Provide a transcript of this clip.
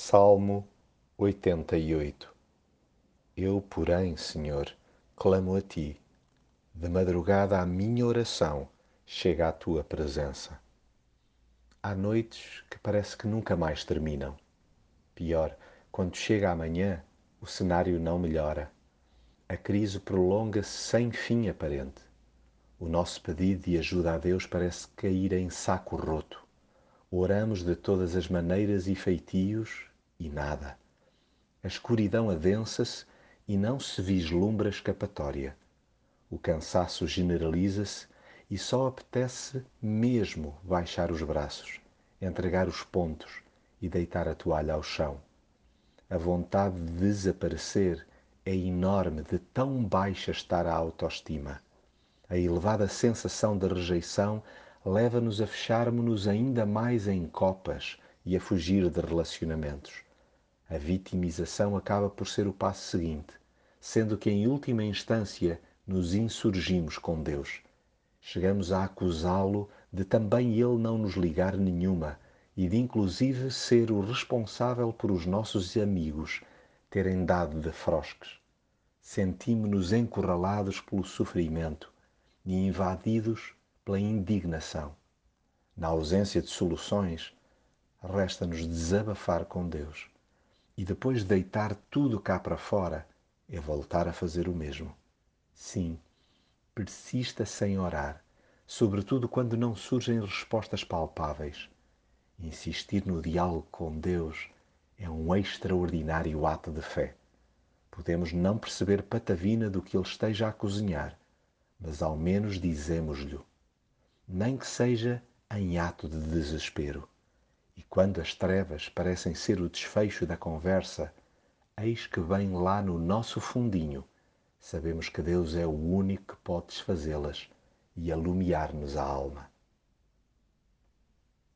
Salmo 88 Eu, porém, Senhor, clamo a Ti. De madrugada a minha oração chega à Tua presença. Há noites que parece que nunca mais terminam. Pior, quando chega a manhã, o cenário não melhora. A crise prolonga-se sem fim aparente. O nosso pedido de ajuda a Deus parece cair em saco roto. Oramos de todas as maneiras e feitios e nada. A escuridão adensa-se e não se vislumbra escapatória. O cansaço generaliza-se e só apetece mesmo baixar os braços, entregar os pontos e deitar a toalha ao chão. A vontade de desaparecer é enorme de tão baixa estar a autoestima. A elevada sensação de rejeição leva-nos a fecharmos-nos ainda mais em copas e a fugir de relacionamentos. A vitimização acaba por ser o passo seguinte, sendo que em última instância nos insurgimos com Deus. Chegamos a acusá-lo de também ele não nos ligar nenhuma e de inclusive ser o responsável por os nossos amigos terem dado de frosques. Sentimos-nos encurralados pelo sofrimento e invadidos pela indignação. Na ausência de soluções, resta-nos desabafar com Deus. E depois de deitar tudo cá para fora, é voltar a fazer o mesmo. Sim, persista sem orar, sobretudo quando não surgem respostas palpáveis. Insistir no diálogo com Deus é um extraordinário ato de fé. Podemos não perceber patavina do que Ele esteja a cozinhar, mas ao menos dizemos-lhe nem que seja em ato de desespero. E quando as trevas parecem ser o desfecho da conversa, eis que vem lá no nosso fundinho. Sabemos que Deus é o único que pode desfazê-las e alumiar-nos a alma.